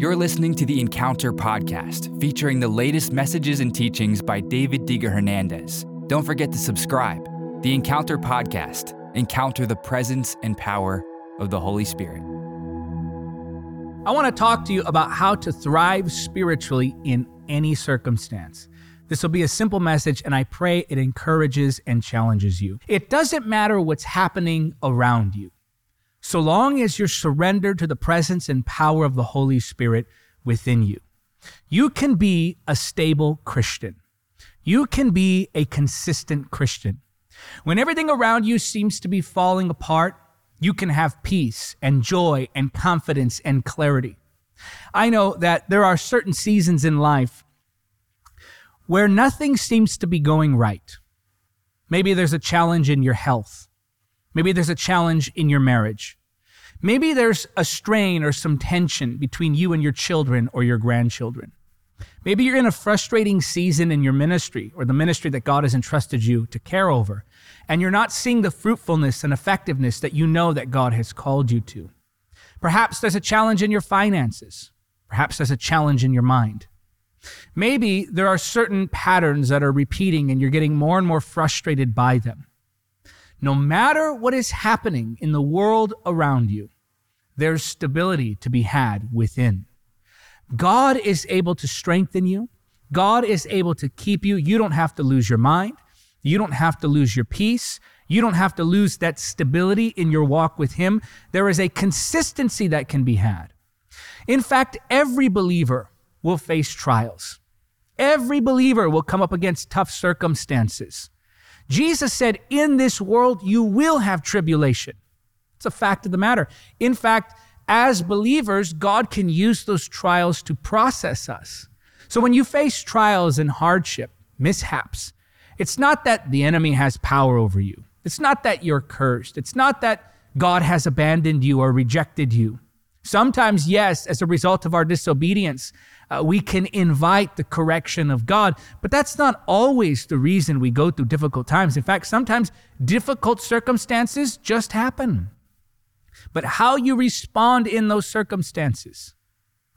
You're listening to the Encounter podcast, featuring the latest messages and teachings by David Diga Hernandez. Don't forget to subscribe. The Encounter podcast, encounter the presence and power of the Holy Spirit. I want to talk to you about how to thrive spiritually in any circumstance. This will be a simple message, and I pray it encourages and challenges you. It doesn't matter what's happening around you so long as you're surrendered to the presence and power of the Holy Spirit within you. You can be a stable Christian. You can be a consistent Christian. When everything around you seems to be falling apart, you can have peace and joy and confidence and clarity. I know that there are certain seasons in life where nothing seems to be going right. Maybe there's a challenge in your health. Maybe there's a challenge in your marriage. Maybe there's a strain or some tension between you and your children or your grandchildren. Maybe you're in a frustrating season in your ministry or the ministry that God has entrusted you to care over, and you're not seeing the fruitfulness and effectiveness that you know that God has called you to. Perhaps there's a challenge in your finances. Perhaps there's a challenge in your mind. Maybe there are certain patterns that are repeating and you're getting more and more frustrated by them. No matter what is happening in the world around you, there's stability to be had within. God is able to strengthen you. God is able to keep you. You don't have to lose your mind. You don't have to lose your peace. You don't have to lose that stability in your walk with Him. There is a consistency that can be had. In fact, every believer will face trials. Every believer will come up against tough circumstances. Jesus said, In this world, you will have tribulation. It's a fact of the matter. In fact, as believers, God can use those trials to process us. So when you face trials and hardship, mishaps, it's not that the enemy has power over you. It's not that you're cursed. It's not that God has abandoned you or rejected you. Sometimes, yes, as a result of our disobedience, uh, we can invite the correction of God, but that's not always the reason we go through difficult times. In fact, sometimes difficult circumstances just happen. But how you respond in those circumstances,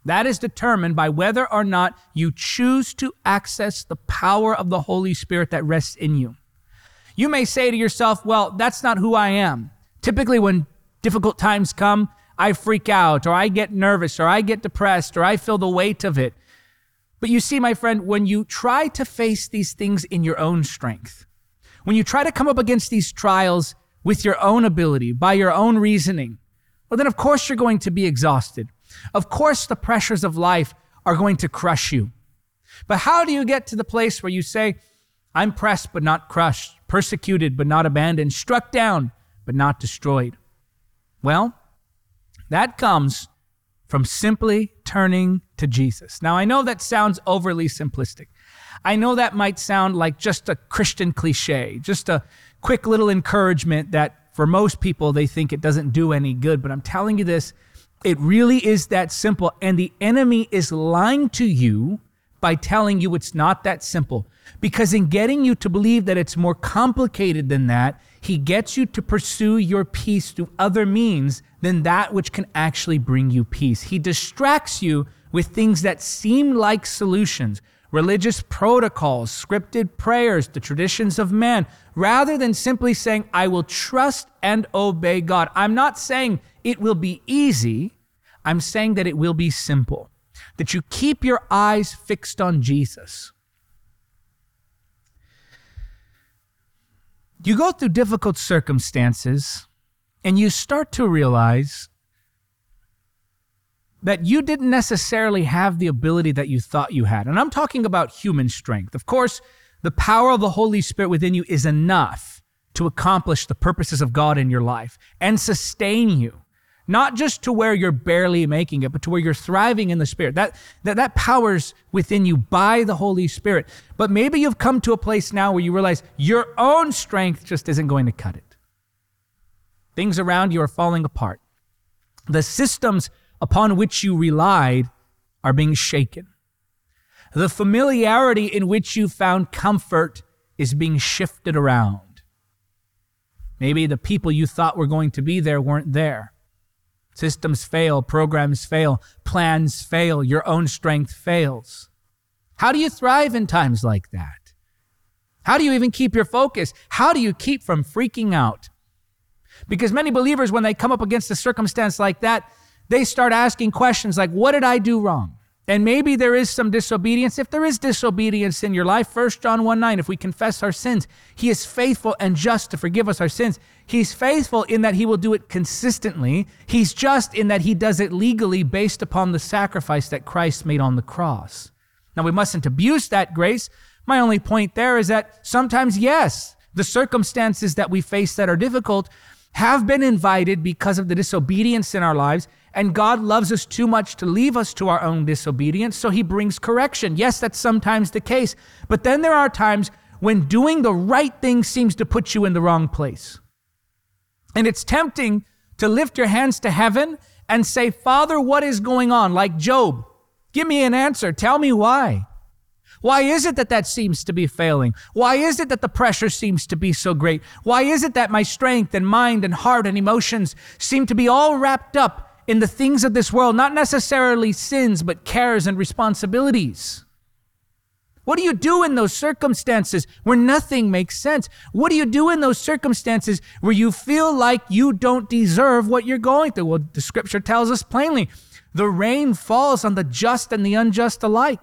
that is determined by whether or not you choose to access the power of the Holy Spirit that rests in you. You may say to yourself, well, that's not who I am. Typically, when difficult times come, I freak out or I get nervous or I get depressed or I feel the weight of it. But you see, my friend, when you try to face these things in your own strength, when you try to come up against these trials with your own ability, by your own reasoning, well, then of course you're going to be exhausted. Of course, the pressures of life are going to crush you. But how do you get to the place where you say, I'm pressed but not crushed, persecuted but not abandoned, struck down but not destroyed? Well, that comes from simply turning to Jesus. Now, I know that sounds overly simplistic. I know that might sound like just a Christian cliche, just a quick little encouragement that for most people they think it doesn't do any good. But I'm telling you this, it really is that simple. And the enemy is lying to you by telling you it's not that simple. Because in getting you to believe that it's more complicated than that, he gets you to pursue your peace through other means than that which can actually bring you peace. He distracts you with things that seem like solutions, religious protocols, scripted prayers, the traditions of man, rather than simply saying, I will trust and obey God. I'm not saying it will be easy. I'm saying that it will be simple, that you keep your eyes fixed on Jesus. You go through difficult circumstances and you start to realize that you didn't necessarily have the ability that you thought you had. And I'm talking about human strength. Of course, the power of the Holy Spirit within you is enough to accomplish the purposes of God in your life and sustain you. Not just to where you're barely making it, but to where you're thriving in the Spirit. That, that, that power's within you by the Holy Spirit. But maybe you've come to a place now where you realize your own strength just isn't going to cut it. Things around you are falling apart. The systems upon which you relied are being shaken. The familiarity in which you found comfort is being shifted around. Maybe the people you thought were going to be there weren't there. Systems fail, programs fail, plans fail, your own strength fails. How do you thrive in times like that? How do you even keep your focus? How do you keep from freaking out? Because many believers, when they come up against a circumstance like that, they start asking questions like, What did I do wrong? And maybe there is some disobedience. If there is disobedience in your life, 1 John 1 9, if we confess our sins, he is faithful and just to forgive us our sins. He's faithful in that he will do it consistently. He's just in that he does it legally based upon the sacrifice that Christ made on the cross. Now, we mustn't abuse that grace. My only point there is that sometimes, yes, the circumstances that we face that are difficult have been invited because of the disobedience in our lives and God loves us too much to leave us to our own disobedience, so he brings correction. Yes, that's sometimes the case. But then there are times when doing the right thing seems to put you in the wrong place. And it's tempting to lift your hands to heaven and say, Father, what is going on? Like Job, give me an answer. Tell me why. Why is it that that seems to be failing? Why is it that the pressure seems to be so great? Why is it that my strength and mind and heart and emotions seem to be all wrapped up in the things of this world, not necessarily sins, but cares and responsibilities. What do you do in those circumstances where nothing makes sense? What do you do in those circumstances where you feel like you don't deserve what you're going through? Well, the scripture tells us plainly the rain falls on the just and the unjust alike,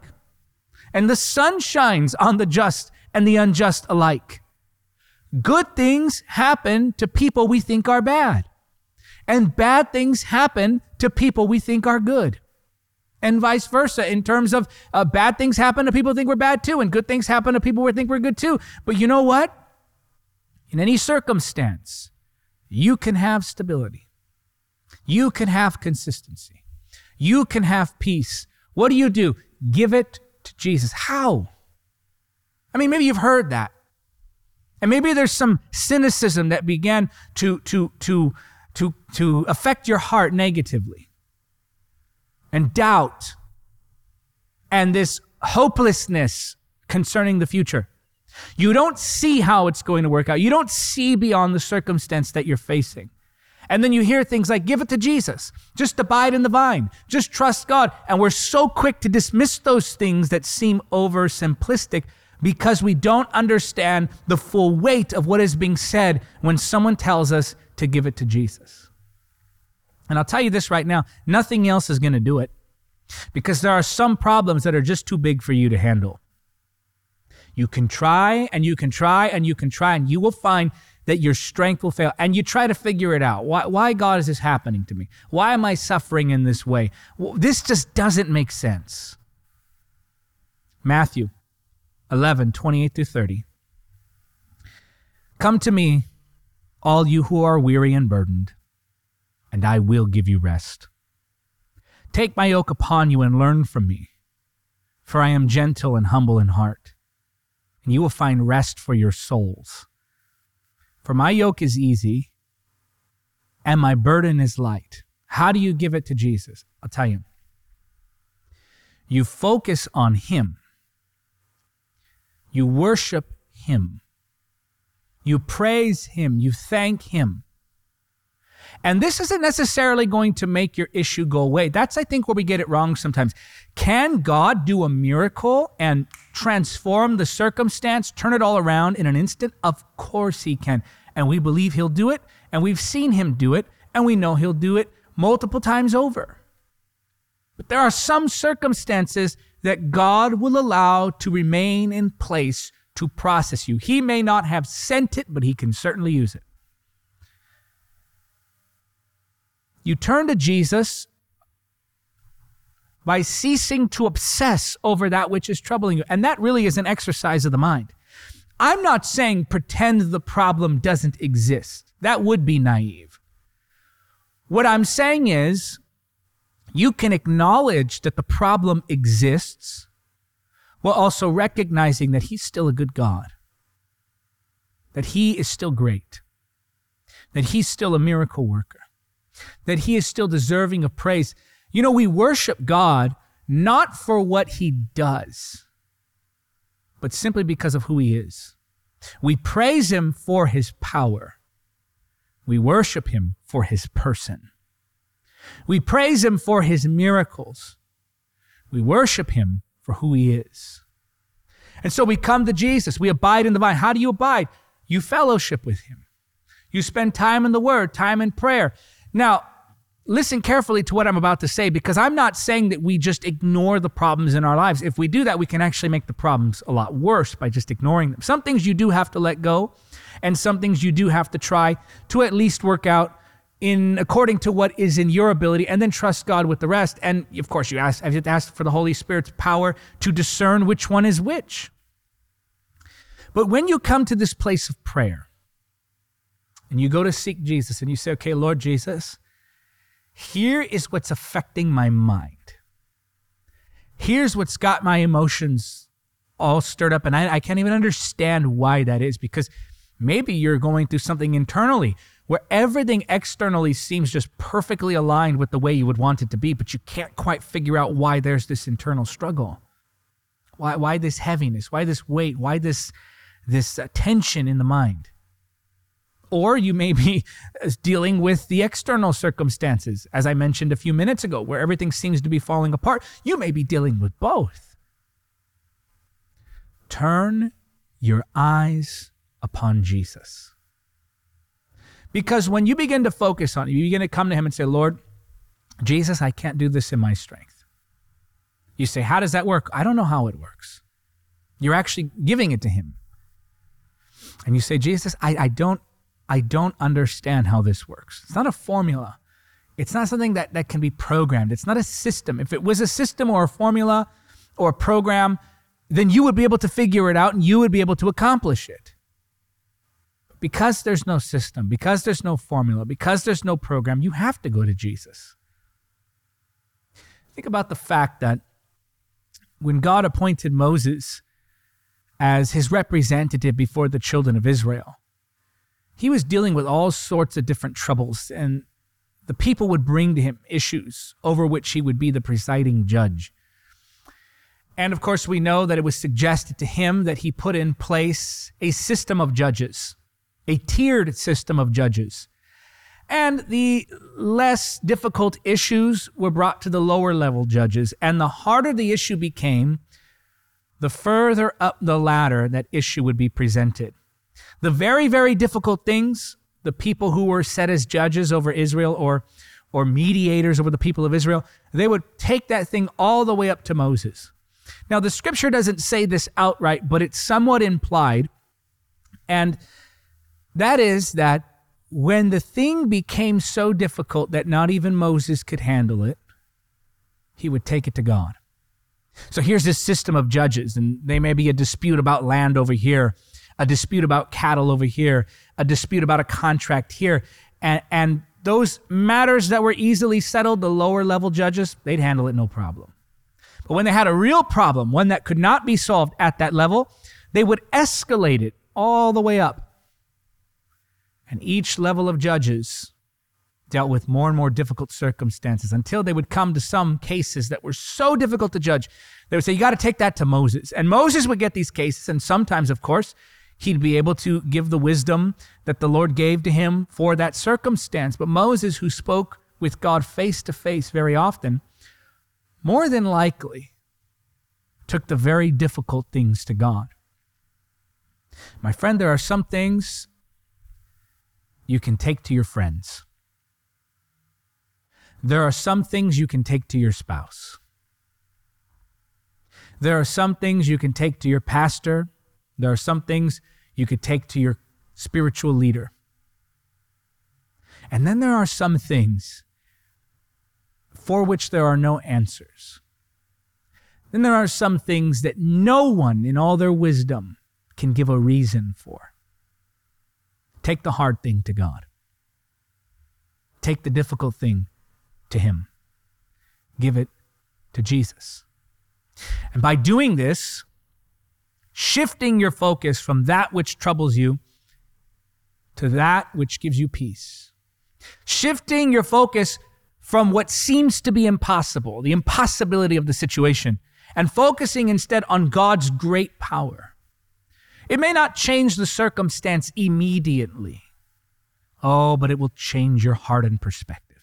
and the sun shines on the just and the unjust alike. Good things happen to people we think are bad and bad things happen to people we think are good. And vice versa, in terms of uh, bad things happen to people who think we're bad too, and good things happen to people who think we're good too. But you know what? In any circumstance, you can have stability. You can have consistency. You can have peace. What do you do? Give it to Jesus. How? I mean, maybe you've heard that. And maybe there's some cynicism that began to, to, to to, to affect your heart negatively. And doubt and this hopelessness concerning the future. You don't see how it's going to work out. You don't see beyond the circumstance that you're facing. And then you hear things like, give it to Jesus. Just abide in the vine. Just trust God. And we're so quick to dismiss those things that seem oversimplistic because we don't understand the full weight of what is being said when someone tells us to give it to Jesus. And I'll tell you this right now nothing else is going to do it because there are some problems that are just too big for you to handle. You can try and you can try and you can try, and you will find that your strength will fail. And you try to figure it out. Why, why God is this happening to me? Why am I suffering in this way? This just doesn't make sense. Matthew 11, 28 through 30. Come to me, all you who are weary and burdened, and I will give you rest. Take my yoke upon you and learn from me, for I am gentle and humble in heart, and you will find rest for your souls. For my yoke is easy, and my burden is light. How do you give it to Jesus? I'll tell you. You focus on Him, you worship Him. You praise Him. You thank Him. And this isn't necessarily going to make your issue go away. That's, I think, where we get it wrong sometimes. Can God do a miracle and transform the circumstance, turn it all around in an instant? Of course He can. And we believe He'll do it, and we've seen Him do it, and we know He'll do it multiple times over. But there are some circumstances that God will allow to remain in place to process you. He may not have sent it, but he can certainly use it. You turn to Jesus by ceasing to obsess over that which is troubling you. And that really is an exercise of the mind. I'm not saying pretend the problem doesn't exist. That would be naive. What I'm saying is you can acknowledge that the problem exists while also recognizing that He's still a good God, that He is still great, that He's still a miracle worker, that He is still deserving of praise. You know, we worship God not for what He does, but simply because of who He is. We praise Him for His power. We worship Him for His person. We praise him for his miracles. We worship him for who he is. And so we come to Jesus. We abide in the vine. How do you abide? You fellowship with him. You spend time in the word, time in prayer. Now, listen carefully to what I'm about to say because I'm not saying that we just ignore the problems in our lives. If we do that, we can actually make the problems a lot worse by just ignoring them. Some things you do have to let go, and some things you do have to try to at least work out in according to what is in your ability and then trust God with the rest. And of course, you ask, ask for the Holy Spirit's power to discern which one is which. But when you come to this place of prayer and you go to seek Jesus and you say, okay, Lord Jesus, here is what's affecting my mind. Here's what's got my emotions all stirred up. And I, I can't even understand why that is because maybe you're going through something internally where everything externally seems just perfectly aligned with the way you would want it to be, but you can't quite figure out why there's this internal struggle. Why, why this heaviness? Why this weight? Why this, this uh, tension in the mind? Or you may be uh, dealing with the external circumstances, as I mentioned a few minutes ago, where everything seems to be falling apart. You may be dealing with both. Turn your eyes upon Jesus. Because when you begin to focus on you begin to come to Him and say, Lord, Jesus, I can't do this in my strength. You say, How does that work? I don't know how it works. You're actually giving it to Him. And you say, Jesus, I, I don't I don't understand how this works. It's not a formula. It's not something that, that can be programmed. It's not a system. If it was a system or a formula or a program, then you would be able to figure it out and you would be able to accomplish it because there's no system, because there's no formula, because there's no program, you have to go to Jesus. Think about the fact that when God appointed Moses as his representative before the children of Israel, he was dealing with all sorts of different troubles, and the people would bring to him issues over which he would be the presiding judge. And of course, we know that it was suggested to him that he put in place a system of judges a tiered system of judges. And the less difficult issues were brought to the lower level judges. And the harder the issue became, the further up the ladder that issue would be presented. The very, very difficult things, the people who were set as judges over Israel or, or mediators over the people of Israel, they would take that thing all the way up to Moses. Now, the scripture doesn't say this outright, but it's somewhat implied. And that is, that when the thing became so difficult that not even Moses could handle it, he would take it to God. So here's this system of judges, and they may be a dispute about land over here, a dispute about cattle over here, a dispute about a contract here. And, and those matters that were easily settled, the lower level judges, they'd handle it no problem. But when they had a real problem, one that could not be solved at that level, they would escalate it all the way up and each level of judges dealt with more and more difficult circumstances until they would come to some cases that were so difficult to judge. They would say, You got to take that to Moses. And Moses would get these cases. And sometimes, of course, he'd be able to give the wisdom that the Lord gave to him for that circumstance. But Moses, who spoke with God face to face very often, more than likely took the very difficult things to God. My friend, there are some things you can take to your friends. There are some things you can take to your spouse. There are some things you can take to your pastor. There are some things you could take to your spiritual leader. And then there are some things for which there are no answers. Then there are some things that no one in all their wisdom can give a reason for. Take the hard thing to God. Take the difficult thing to Him. Give it to Jesus. And by doing this, shifting your focus from that which troubles you to that which gives you peace, shifting your focus from what seems to be impossible, the impossibility of the situation, and focusing instead on God's great power it may not change the circumstance immediately. Oh, but it will change your heart and perspective.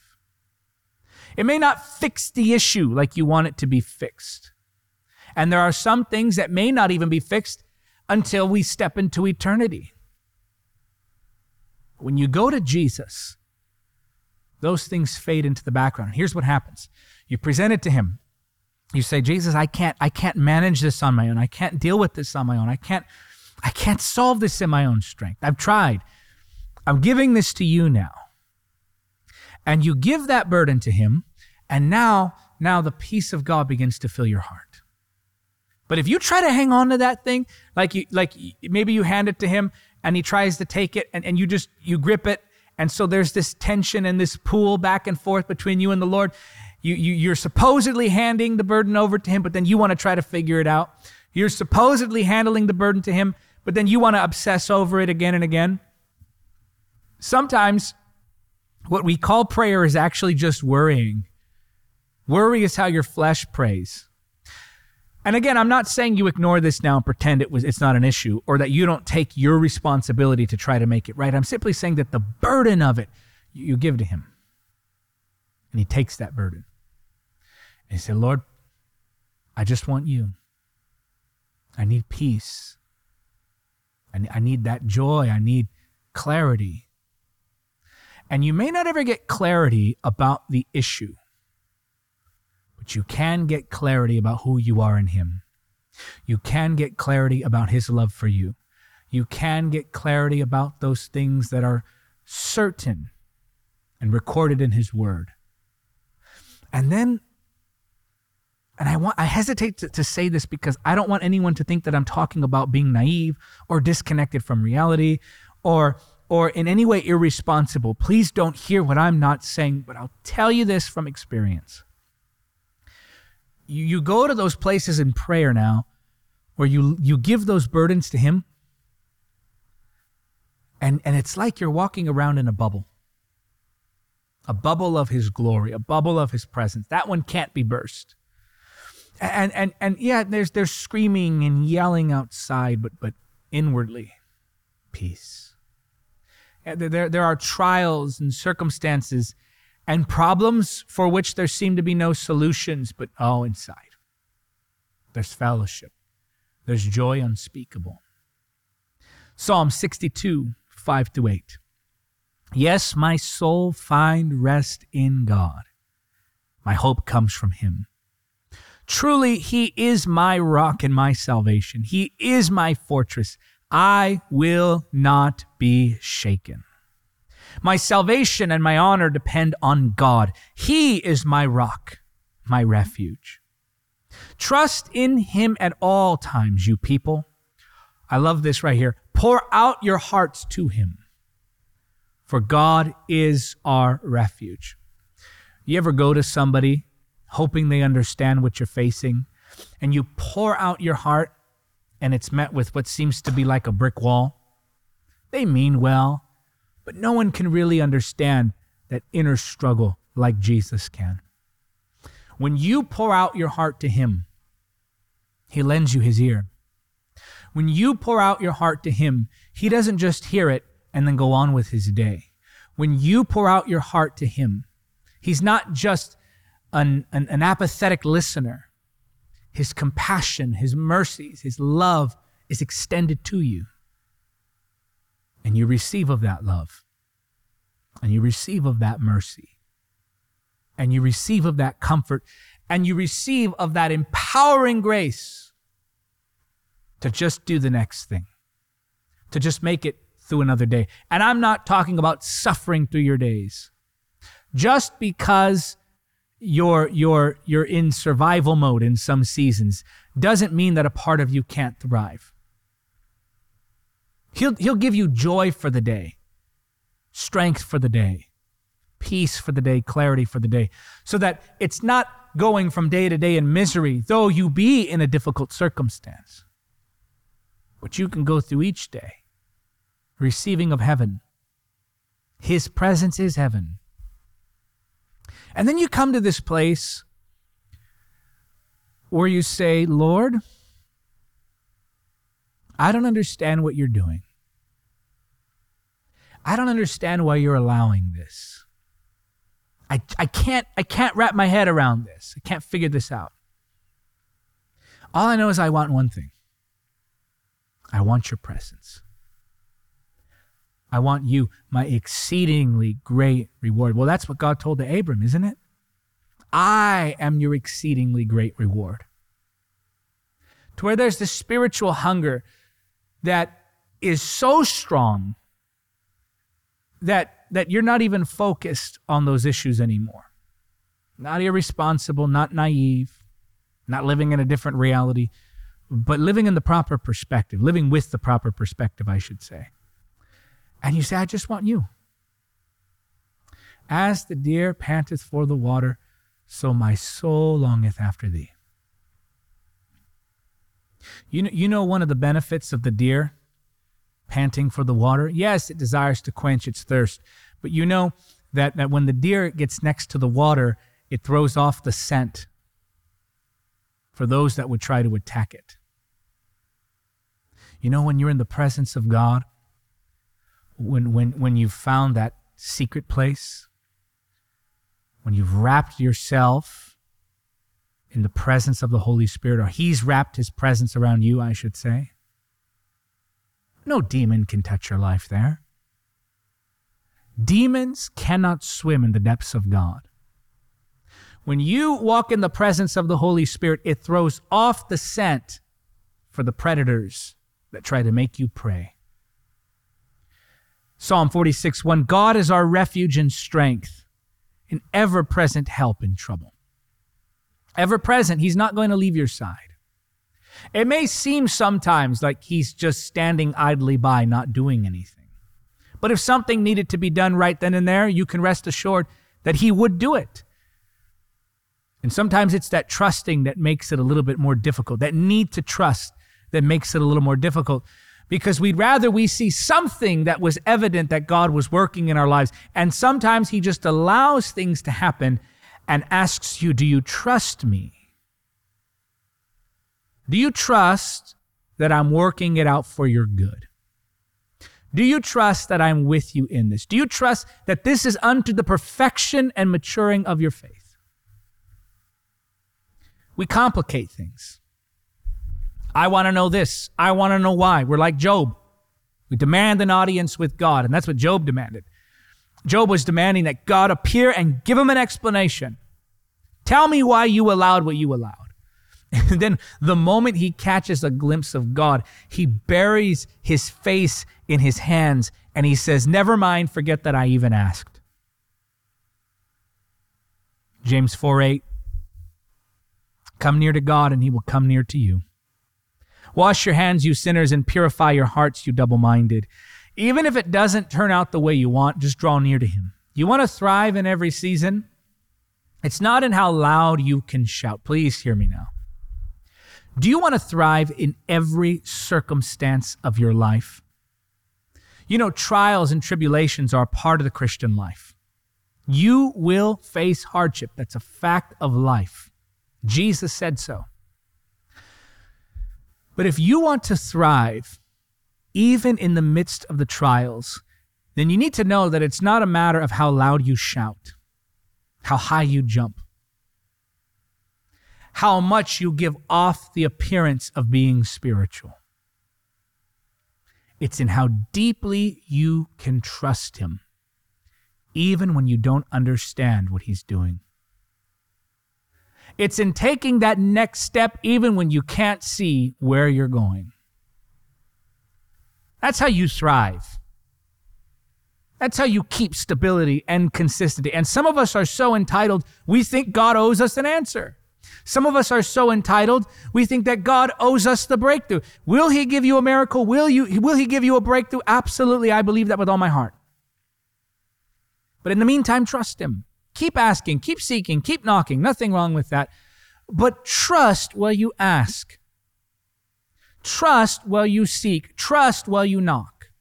It may not fix the issue like you want it to be fixed. And there are some things that may not even be fixed until we step into eternity. When you go to Jesus, those things fade into the background. Here's what happens. You present it to him. You say, Jesus, I can't, I can't manage this on my own. I can't deal with this on my own. I can't, I can't solve this in my own strength. I've tried. I'm giving this to you now. And you give that burden to him, and now, now the peace of God begins to fill your heart. But if you try to hang on to that thing, like you, like maybe you hand it to him and he tries to take it and, and you just, you grip it. And so there's this tension and this pull back and forth between you and the Lord. You, you, you're supposedly handing the burden over to him, but then you want to try to figure it out. You're supposedly handling the burden to him, but then you want to obsess over it again and again. Sometimes what we call prayer is actually just worrying. Worry is how your flesh prays. And again, I'm not saying you ignore this now and pretend it was it's not an issue or that you don't take your responsibility to try to make it right. I'm simply saying that the burden of it you give to him. And he takes that burden. And he said, Lord, I just want you. I need peace. I need that joy. I need clarity. And you may not ever get clarity about the issue but you can get clarity about who you are in Him. You can get clarity about His love for you. You can get clarity about those things that are certain and recorded in His Word. And then, and I want, I hesitate to, to say this because I don't want anyone to think that I'm talking about being naive or disconnected from reality or or in any way irresponsible. Please don't hear what I'm not saying, but I'll tell you this from experience you, you go to those places in prayer now where you you give those burdens to him. And and it's like you're walking around in a bubble. A bubble of his glory a bubble of his presence. That one can't be burst. And and and yeah there's there's screaming and yelling outside but but inwardly peace. There there are trials and circumstances and problems for which there seem to be no solutions, but oh, inside. There's fellowship, there's joy unspeakable. Psalm 62, 5 to 8. Yes, my soul find rest in God. My hope comes from him. Truly, he is my rock and my salvation. He is my fortress. I will not be shaken. My salvation and my honor depend on God. He is my rock, my refuge. Trust in Him at all times, you people. I love this right here. Pour out your hearts to Him, for God is our refuge. You ever go to somebody hoping they understand what you're facing, and you pour out your heart, and it's met with what seems to be like a brick wall? They mean well, but no one can really understand that inner struggle like Jesus can. When you pour out your heart to Him, He lends you His ear. When you pour out your heart to Him, He doesn't just hear it and then go on with His day. When you pour out your heart to Him, He's not just an, an, an apathetic listener. His compassion, His mercies, His love is extended to you and you receive of that love, and you receive of that mercy, and you receive of that comfort, and you receive of that empowering grace to just do the next thing, to just make it through another day. And I'm not talking about suffering through your days. Just because you're you're you're in survival mode in some seasons doesn't mean that a part of you can't thrive. He'll, he'll give you joy for the day, strength for the day, peace for the day, clarity for the day, so that it's not going from day to day in misery, though you be in a difficult circumstance. But you can go through each day receiving of heaven. His presence is heaven. And then you come to this place where you say, Lord, I don't understand what you're doing. I don't understand why you're allowing this. I, I can't I can't wrap my head around this. I can't figure this out. All I know is I want one thing. I want your presence. I want you, my exceedingly great reward. Well, that's what God told to Abram, isn't it? I am your exceedingly great reward. To where there's this spiritual hunger that is so strong that that you're not even focused on those issues anymore. Not irresponsible, not naive, not living in a different reality, but living in the proper perspective, living with the proper perspective, I should say. And you say, I just want you. As the deer panteth for the water, so my soul longeth after thee. You know, you know one of the benefits of the deer panting for the water? Yes, it desires to quench its thirst. But you know that, that when the deer gets next to the water, it throws off the scent for those that would try to attack it. You know, when you're in the presence of God, when, when, when you've found that secret place, when you've wrapped yourself in the presence of the Holy Spirit, or He's wrapped His presence around you, I should say, no demon can touch your life there. Demons cannot swim in the depths of God. When you walk in the presence of the Holy Spirit, it throws off the scent for the predators that try to make you prey. Psalm 46 1 God is our refuge and strength, an ever present help in trouble. Ever present, He's not going to leave your side. It may seem sometimes like He's just standing idly by, not doing anything. But if something needed to be done right then and there, you can rest assured that He would do it. And sometimes it's that trusting that makes it a little bit more difficult, that need to trust that makes it a little more difficult because we'd rather we see something that was evident that God was working in our lives. And sometimes He just allows things to happen and asks you, Do you trust me? Do you trust that I'm working it out for your good? Do you trust that I'm with you in this? Do you trust that this is unto the perfection and maturing of your faith? We complicate things. I want to know this. I want to know why. We're like Job. We demand an audience with God, and that's what Job demanded. Job was demanding that God appear and give him an explanation. Tell me why you allowed what you allowed. And then the moment he catches a glimpse of God, he buries his face in his hands and he says, Never mind, forget that I even asked. James 4 8. Come near to God and he will come near to you. Wash your hands, you sinners, and purify your hearts, you double minded. Even if it doesn't turn out the way you want, just draw near to him. You want to thrive in every season? It's not in how loud you can shout. Please hear me now. Do you want to thrive in every circumstance of your life? You know, trials and tribulations are part of the Christian life. You will face hardship. That's a fact of life. Jesus said so. But if you want to thrive, even in the midst of the trials, then you need to know that it's not a matter of how loud you shout, how high you jump, how much you give off the appearance of being spiritual. It's in how deeply you can trust Him, even when you don't understand what He's doing. It's in taking that next step, even when you can't see where you're going. That's how you thrive. That's how you keep stability and consistency. And some of us are so entitled, we think God owes us an answer. Some of us are so entitled, we think that God owes us the breakthrough. Will he give you a miracle? Will you will he give you a breakthrough? Absolutely, I believe that with all my heart. But in the meantime, trust him. Keep asking, keep seeking, keep knocking. Nothing wrong with that. But trust while you ask. Trust while you seek. Trust while you knock.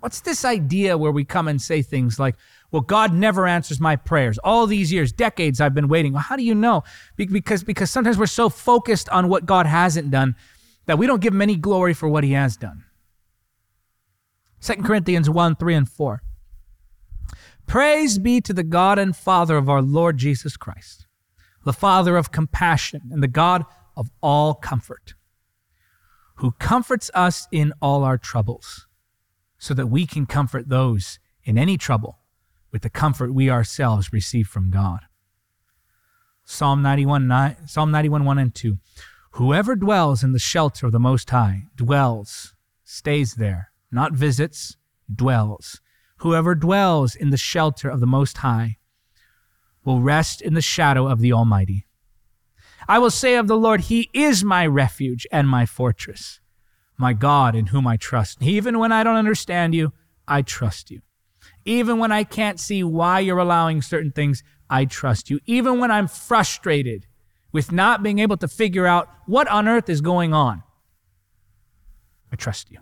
What's this idea where we come and say things like, well, God never answers my prayers. All these years, decades I've been waiting. Well, how do you know? Because, because sometimes we're so focused on what God hasn't done that we don't give him any glory for what he has done. 2 Corinthians 1 3 and 4. Praise be to the God and Father of our Lord Jesus Christ, the Father of compassion and the God of all comfort, who comforts us in all our troubles, so that we can comfort those in any trouble with the comfort we ourselves receive from God. Psalm 91, 9, Psalm 91, 1 and 2. Whoever dwells in the shelter of the Most High dwells, stays there, not visits, dwells. Whoever dwells in the shelter of the Most High will rest in the shadow of the Almighty. I will say of the Lord, He is my refuge and my fortress, my God in whom I trust. Even when I don't understand you, I trust you. Even when I can't see why you're allowing certain things, I trust you. Even when I'm frustrated with not being able to figure out what on earth is going on, I trust you.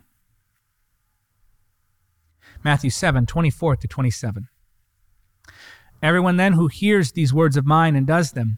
Matthew 7 24 to 27. Everyone then who hears these words of mine and does them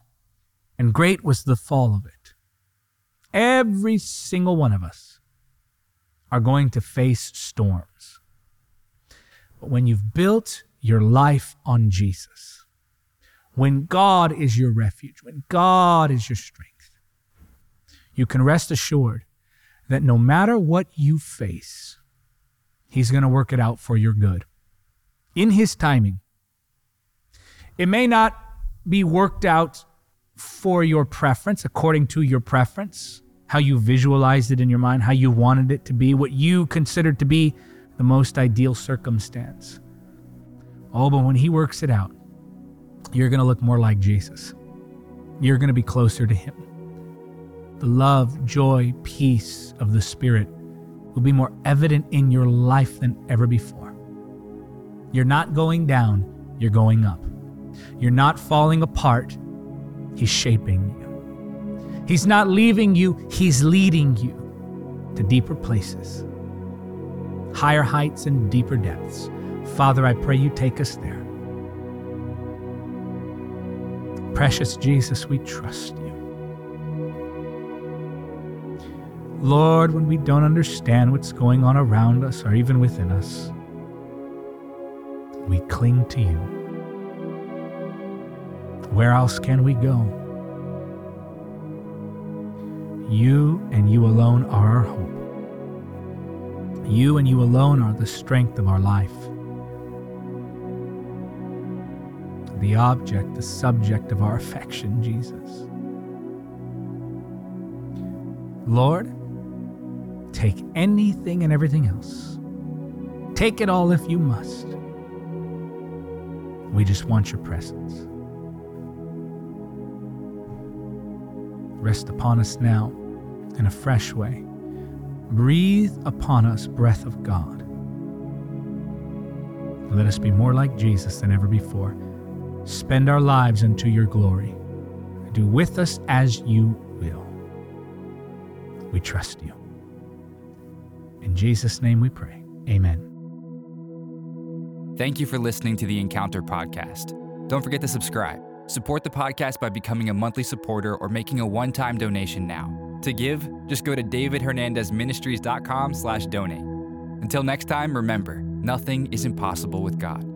and great was the fall of it. Every single one of us are going to face storms. But when you've built your life on Jesus, when God is your refuge, when God is your strength, you can rest assured that no matter what you face, He's going to work it out for your good in His timing. It may not be worked out for your preference, according to your preference, how you visualized it in your mind, how you wanted it to be, what you considered to be the most ideal circumstance. Oh, but when He works it out, you're going to look more like Jesus. You're going to be closer to Him. The love, joy, peace of the Spirit will be more evident in your life than ever before. You're not going down, you're going up. You're not falling apart, He's shaping you. He's not leaving you, He's leading you to deeper places, higher heights, and deeper depths. Father, I pray you take us there. Precious Jesus, we trust you. Lord, when we don't understand what's going on around us or even within us, we cling to you. Where else can we go? You and you alone are our hope. You and you alone are the strength of our life. The object, the subject of our affection, Jesus. Lord, take anything and everything else. Take it all if you must. We just want your presence. Rest upon us now in a fresh way. Breathe upon us, breath of God. Let us be more like Jesus than ever before. Spend our lives unto your glory. Do with us as you will. We trust you. In Jesus' name we pray. Amen. Thank you for listening to the Encounter Podcast. Don't forget to subscribe. Support the podcast by becoming a monthly supporter or making a one-time donation now. To give, just go to davidhernandezministries.com slash donate. Until next time, remember, nothing is impossible with God.